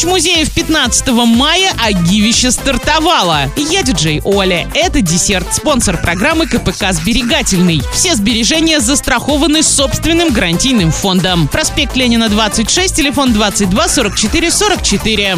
Ночь музеев 15 мая, а гивище стартовало. Я диджей Оля. Это десерт, спонсор программы КПК «Сберегательный». Все сбережения застрахованы собственным гарантийным фондом. Проспект Ленина, 26, телефон 22 44 44.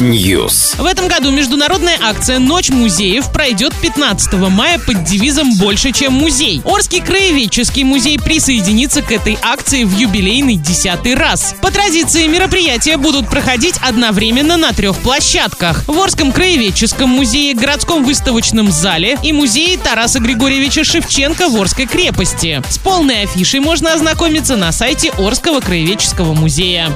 News. В этом году международная акция «Ночь музеев» пройдет 15 мая под девизом «Больше, чем музей». Орский краеведческий музей присоединится к этой акции в юбилейный десятый раз. По традиции мероприятия будут проходить одновременно на трех площадках. В Орском краеведческом музее, городском выставочном зале и музее Тараса Григорьевича Шевченко в Орской крепости. С полной афишей можно ознакомиться на сайте Орского краеведческого музея.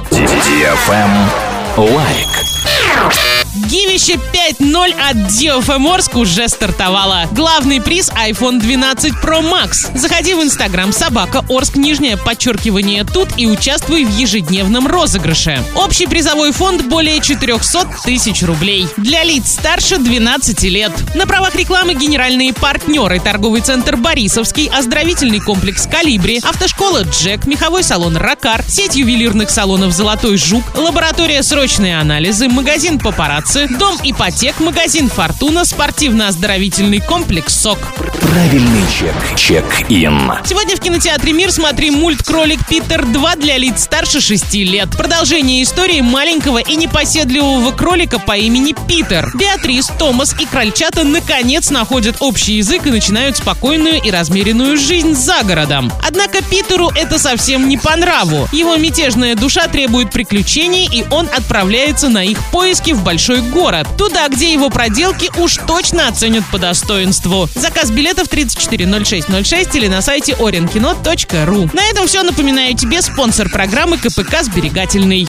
Лайк. Гивище 5.0 от DFM Орск уже стартовало. Главный приз iPhone 12 Pro Max. Заходи в Инстаграм собака Орск нижнее подчеркивание тут и участвуй в ежедневном розыгрыше. Общий призовой фонд более 400 тысяч рублей. Для лиц старше 12 лет. На правах рекламы генеральные партнеры торговый центр Борисовский, оздоровительный комплекс Колибри, автошкола Джек, меховой салон Ракар, сеть ювелирных салонов Золотой Жук, лаборатория срочные анализы, магазин Папарацци, дом ипотек, магазин Фортуна, спортивно-оздоровительный комплекс СОК. Правильный чек. Чек-ин. Сегодня в кинотеатре «Мир» смотри мульт «Кролик Питер 2» для лиц старше 6 лет. Продолжение истории маленького и непоседливого кролика по имени Питер. Беатрис, Томас и крольчата наконец находят общий язык и начинают спокойную и размеренную жизнь за городом. Однако Питеру это совсем не по нраву. Его мятежная душа требует приключений, и он отправляется на их поиски в большой город. Туда, где его проделки уж точно оценят по достоинству. Заказ билетов 340606 или на сайте orinkino.ru. На этом все. Напоминаю тебе спонсор программы КПК «Сберегательный».